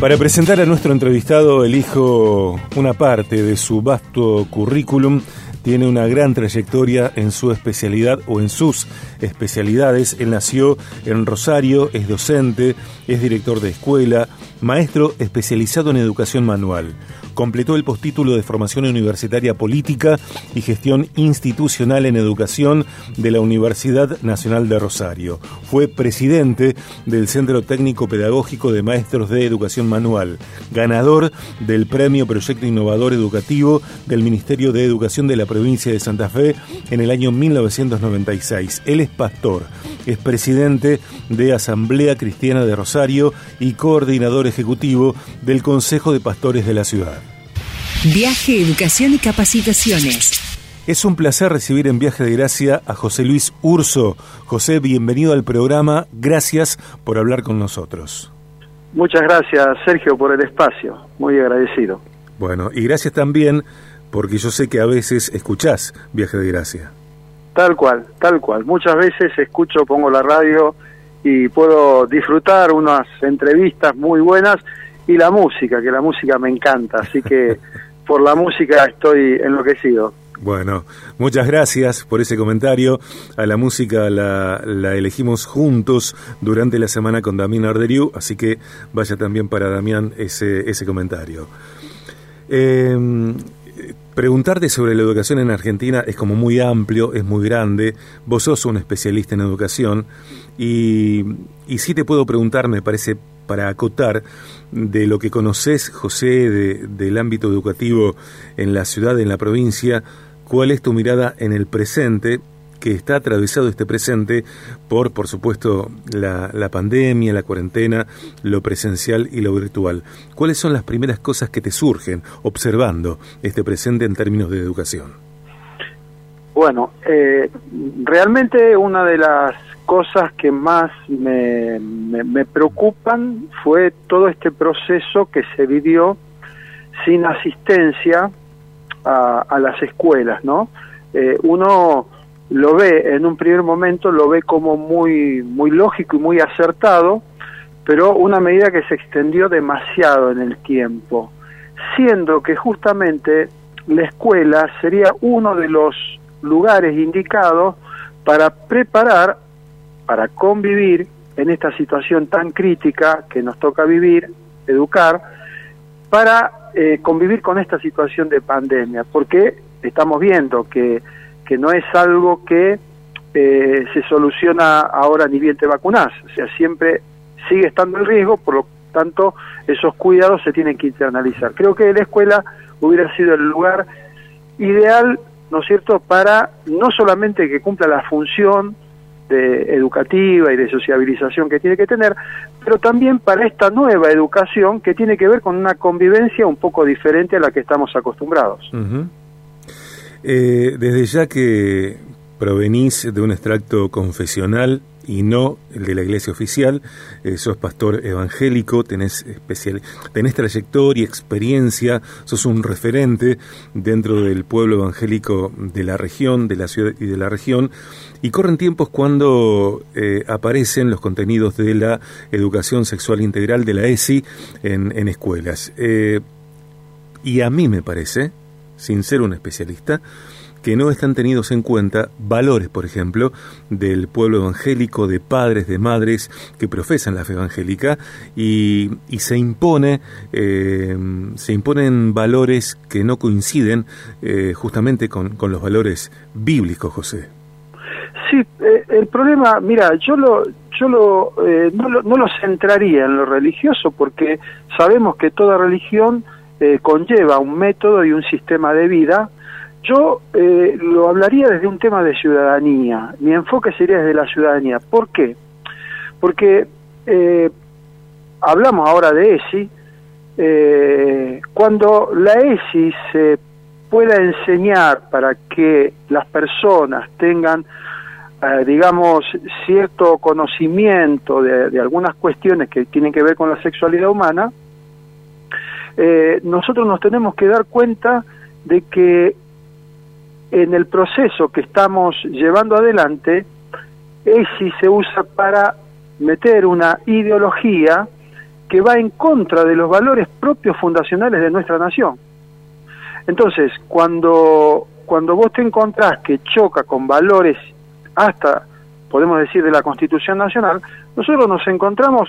Para presentar a nuestro entrevistado elijo una parte de su vasto currículum. Tiene una gran trayectoria en su especialidad o en sus especialidades. Él nació en Rosario, es docente, es director de escuela, maestro especializado en educación manual. Completó el postítulo de formación universitaria política y gestión institucional en educación de la Universidad Nacional de Rosario. Fue presidente del Centro Técnico Pedagógico de Maestros de Educación Manual, ganador del Premio Proyecto Innovador Educativo del Ministerio de Educación de la provincia de Santa Fe en el año 1996. Él es pastor, es presidente de Asamblea Cristiana de Rosario y coordinador ejecutivo del Consejo de Pastores de la ciudad. Viaje, educación y capacitaciones. Es un placer recibir en Viaje de Gracia a José Luis Urso. José, bienvenido al programa. Gracias por hablar con nosotros. Muchas gracias, Sergio, por el espacio. Muy agradecido. Bueno, y gracias también porque yo sé que a veces escuchás Viaje de Gracia. Tal cual, tal cual. Muchas veces escucho, pongo la radio y puedo disfrutar unas entrevistas muy buenas y la música, que la música me encanta, así que por la música estoy enloquecido. Bueno, muchas gracias por ese comentario. A la música la, la elegimos juntos durante la semana con Damián Arderiu, así que vaya también para Damián ese, ese comentario. Eh, Preguntarte sobre la educación en Argentina es como muy amplio, es muy grande. Vos sos un especialista en educación y, y sí te puedo preguntar, me parece, para acotar, de lo que conoces, José, del ámbito educativo en la ciudad, en la provincia, cuál es tu mirada en el presente que está atravesado este presente por, por supuesto, la, la, pandemia, la cuarentena, lo presencial y lo virtual. ¿Cuáles son las primeras cosas que te surgen observando este presente en términos de educación? Bueno, eh, realmente una de las cosas que más me, me, preocupan fue todo este proceso que se vivió sin asistencia a, a las escuelas, ¿no? Eh, uno lo ve en un primer momento, lo ve como muy, muy lógico y muy acertado, pero una medida que se extendió demasiado en el tiempo, siendo que justamente la escuela sería uno de los lugares indicados para preparar, para convivir en esta situación tan crítica que nos toca vivir, educar, para eh, convivir con esta situación de pandemia, porque estamos viendo que que no es algo que eh, se soluciona ahora ni bien te vacunás, o sea, siempre sigue estando el riesgo, por lo tanto esos cuidados se tienen que internalizar. Creo que la escuela hubiera sido el lugar ideal, ¿no es cierto?, para no solamente que cumpla la función de educativa y de sociabilización que tiene que tener, pero también para esta nueva educación que tiene que ver con una convivencia un poco diferente a la que estamos acostumbrados. Eh, desde ya que provenís de un extracto confesional y no el de la iglesia oficial, eh, sos pastor evangélico, tenés, especial, tenés trayectoria, experiencia, sos un referente dentro del pueblo evangélico de la región, de la ciudad y de la región, y corren tiempos cuando eh, aparecen los contenidos de la educación sexual integral de la ESI en, escuelas. Eh, y a mí me parece, sin ser un especialista, que no están tenidos en cuenta valores, por ejemplo, del pueblo evangélico, de padres, de madres que profesan la fe evangélica y, y se impone, eh, se imponen valores que no coinciden eh, justamente con, con, los valores bíblicos, José. Sí, eh, el problema, mira, yo lo, yo lo, no lo, no lo centraría en lo religioso porque sabemos que toda religión eh, conlleva un método y un sistema de vida, yo eh, lo hablaría desde un tema de ciudadanía. Mi enfoque sería desde la ciudadanía. ¿Por qué? Porque eh, hablamos ahora de ESI. Eh, cuando la ESI se pueda enseñar para que las personas tengan, eh, digamos, cierto conocimiento de, algunas cuestiones que tienen que ver con la sexualidad humana, eh, nosotros nos tenemos que dar cuenta de que en el proceso que estamos llevando adelante, ESI se usa para meter una ideología que va en contra de los valores propios fundacionales de nuestra nación. Entonces, cuando, cuando vos te encontrás que choca con valores hasta, podemos decir, de la Constitución Nacional, nosotros nos encontramos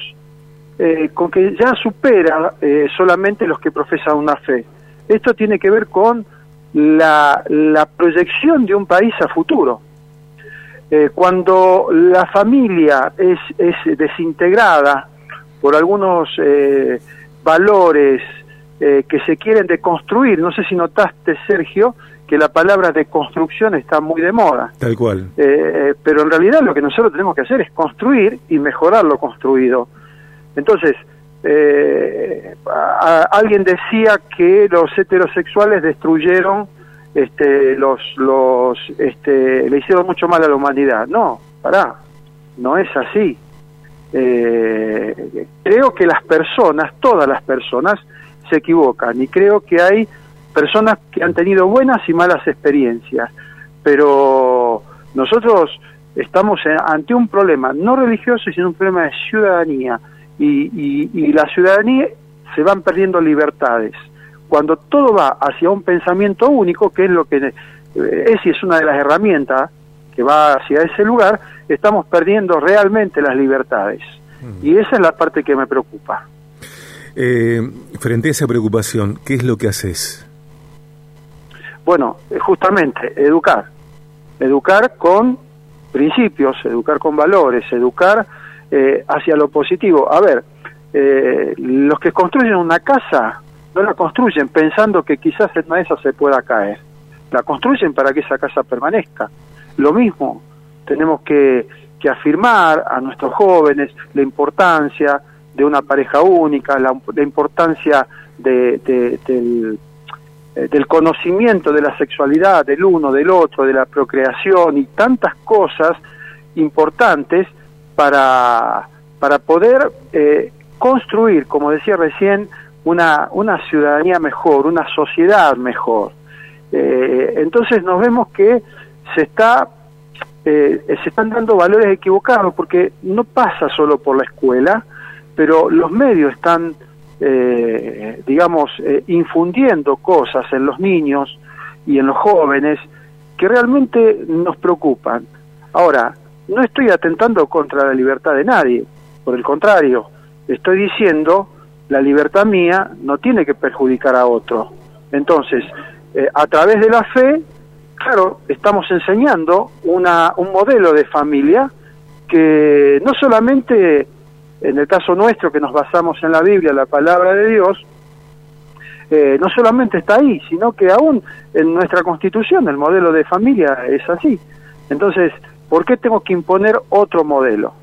eh, con que ya supera eh, solamente los que profesan una fe. Esto tiene que ver con la, la proyección de un país a futuro. Eh, cuando la familia es, es desintegrada por algunos eh, valores eh, que se quieren deconstruir, no sé si notaste, Sergio, que la palabra deconstrucción está muy de moda. Tal cual. pero en realidad lo que nosotros tenemos que hacer es construir y mejorar lo construido. Entonces, alguien decía que los heterosexuales destruyeron este, los, los, este, le hicieron mucho mal a la humanidad. No, pará, no es así. Eh, creo que las personas, todas las personas, se equivocan y creo que hay personas que han tenido buenas y malas experiencias, pero nosotros estamos ante un problema no religioso, sino un problema de ciudadanía y, y, y la ciudadanía se van perdiendo libertades cuando todo va hacia un pensamiento único, que es lo que eh, es y es una de las herramientas que va hacia ese lugar, estamos perdiendo realmente las libertades. Mm. Y esa es la parte que me preocupa. Eh, frente a esa preocupación, ¿qué es lo que haces? Bueno, eh, justamente, educar. Educar con principios, educar con valores, educar hacia lo positivo. A ver, los que construyen una casa no la construyen pensando que quizás en una de se pueda caer. La construyen para que esa casa permanezca. Lo mismo, tenemos que, que afirmar a nuestros jóvenes la importancia de una pareja única, la, importancia de, del, eh, del conocimiento de la sexualidad del uno, del otro, de la procreación y tantas cosas importantes para, para poder eh, construir, como decía recién, una, una ciudadanía mejor, una sociedad mejor. Eh, entonces nos vemos que se está eh, se están dando valores equivocados porque no pasa solo por la escuela, pero los medios están, eh, digamos, infundiendo cosas en los niños y en los jóvenes que realmente nos preocupan. Ahora, no estoy atentando contra la libertad de nadie, por el contrario, estoy diciendo la libertad mía no tiene que perjudicar a otro. Entonces, eh, a través de la fe, claro, estamos enseñando una, un modelo de familia que no solamente, en el caso nuestro, que nos basamos en la Biblia, la palabra de Dios, eh, no solamente está ahí, sino que aún en nuestra constitución el modelo de familia es así. Entonces, ¿por qué tengo que imponer otro modelo?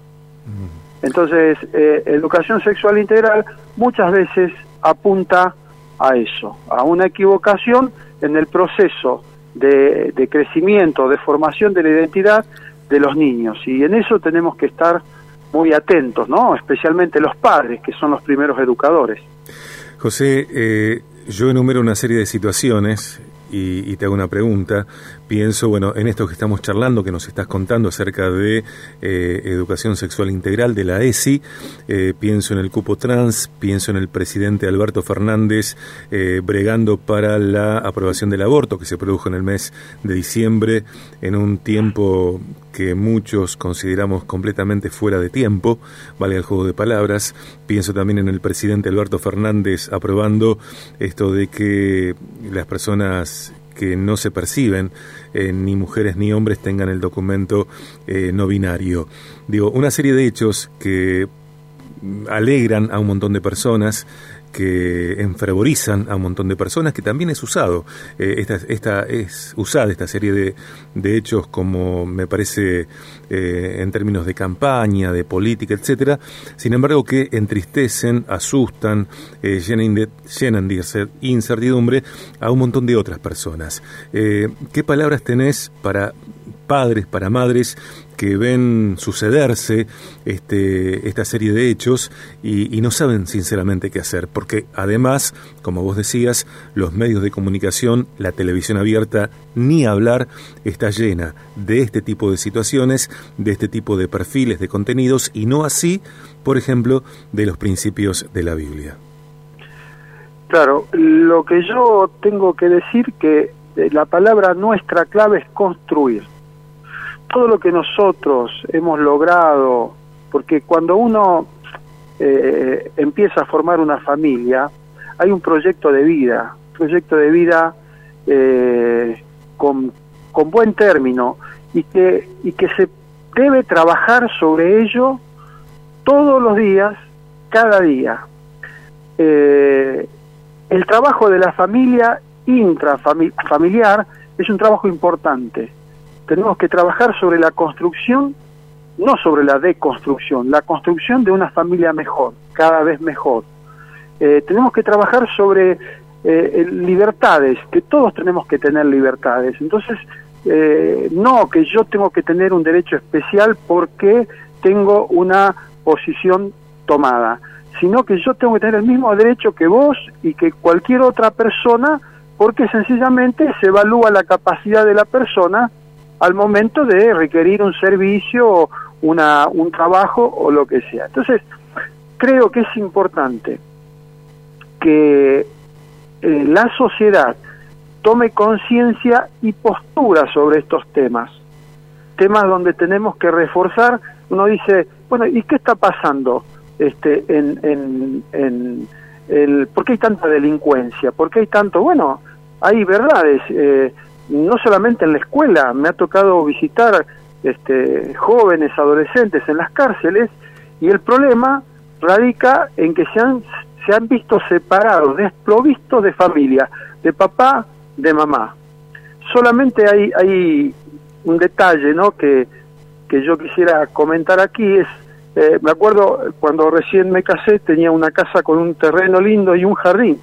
Entonces, eh, educación sexual integral muchas veces apunta a eso, a una equivocación en el proceso de, de, crecimiento, de formación de la identidad de los niños. Y en eso tenemos que estar muy atentos, ¿no? Especialmente los padres, que son los primeros educadores. José, eh, yo enumero una serie de situaciones y, te hago una pregunta. Pienso, bueno, en esto que estamos charlando, que nos estás contando acerca de eh, educación sexual integral de la ESI, eh, pienso en el cupo trans, pienso en el presidente Alberto Fernández eh, bregando para la aprobación del aborto que se produjo en el mes de diciembre, en un tiempo que muchos consideramos completamente fuera de tiempo, vale el juego de palabras. Pienso también en el presidente Alberto Fernández aprobando esto de que las personas que no se perciben, eh, ni mujeres ni hombres, tengan el documento eh, no binario. Digo, una serie de hechos que alegran a un montón de personas, que enfervorizan a un montón de personas, que también es usado. Eh, esta, esta, es usada esta serie de, de hechos como me parece eh, en términos de campaña, de política, etcétera. Sin embargo, que entristecen, asustan, eh, llenan, de, llenan de incertidumbre a un montón de otras personas. ¿Qué palabras tenés para padres, para madres que ven sucederse este, esta serie de hechos y, no saben sinceramente qué hacer, porque además, como vos decías, los medios de comunicación, la televisión abierta, ni hablar, está llena de este tipo de situaciones, de este tipo de perfiles, de contenidos, y no así, por ejemplo, de los principios de la Biblia. Claro, lo que yo tengo que decir que eh, la palabra nuestra clave es construir. Todo lo que nosotros hemos logrado, porque cuando uno eh, empieza a formar una familia, hay un proyecto de vida, proyecto de vida eh, con, con, buen término y que, y que se debe trabajar sobre ello todos los días, cada día. el trabajo de la familia intrafamiliar es un trabajo importante. Tenemos que trabajar sobre la construcción, no sobre la deconstrucción, la construcción de una familia mejor, cada vez mejor. Eh, tenemos que trabajar sobre eh, libertades, que todos tenemos que tener libertades. Entonces, eh, no que yo tengo que tener un derecho especial porque tengo una posición tomada, sino que yo tengo que tener el mismo derecho que vos y que cualquier otra persona porque sencillamente se evalúa la capacidad de la persona al momento de requerir un servicio, una, un trabajo o lo que sea. Entonces, creo que es importante que eh, la sociedad tome conciencia y postura sobre estos temas, temas donde tenemos que reforzar, uno dice, bueno, ¿y qué está pasando este, en, en, en el, por qué hay tanta delincuencia? ¿Por qué hay tanto? Bueno, hay verdades, eh, no solamente en la escuela, me ha tocado visitar este, jóvenes, adolescentes en las cárceles y el problema radica en que se han, se han visto separados, desprovistos de familia, de papá, de mamá. Solamente hay, hay un detalle ¿no? que, que yo quisiera comentar aquí, es, eh, me acuerdo cuando recién me casé tenía una casa con un terreno lindo y un jardín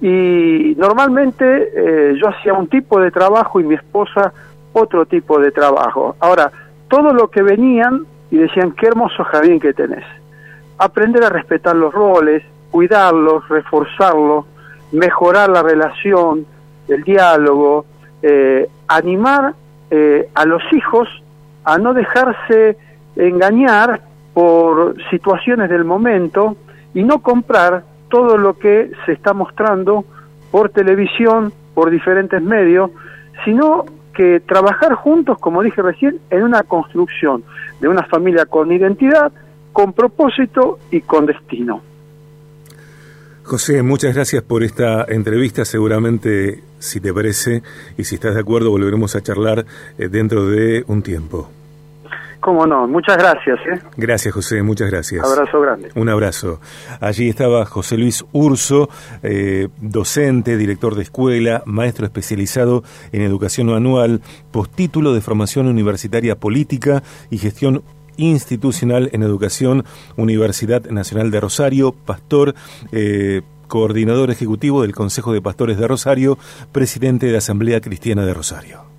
y normalmente eh, yo hacía un tipo de trabajo y mi esposa otro tipo de trabajo. Ahora, todo lo que venían y decían, qué hermoso jardín que tenés. Aprender a respetar los roles, cuidarlos, reforzarlos, mejorar la relación, el diálogo, eh, animar eh, a los hijos a no dejarse engañar por situaciones del momento y no comprar todo lo que se está mostrando por televisión, por diferentes medios, sino que trabajar juntos, como dije recién, en una construcción de una familia con identidad, con propósito y con destino. José, muchas gracias por esta entrevista. Seguramente, si te parece y si estás de acuerdo, volveremos a charlar eh, dentro de un tiempo. Cómo no, muchas gracias. ¿eh? Gracias, José, muchas gracias. Abrazo grande. Un abrazo. Allí estaba José Luis Urso, eh, docente, director de escuela, maestro especializado en educación anual, postítulo de formación universitaria política y gestión institucional en educación, Universidad Nacional de Rosario, pastor. Eh, coordinador ejecutivo del Consejo de Pastores de Rosario, presidente de la Asamblea Cristiana de Rosario.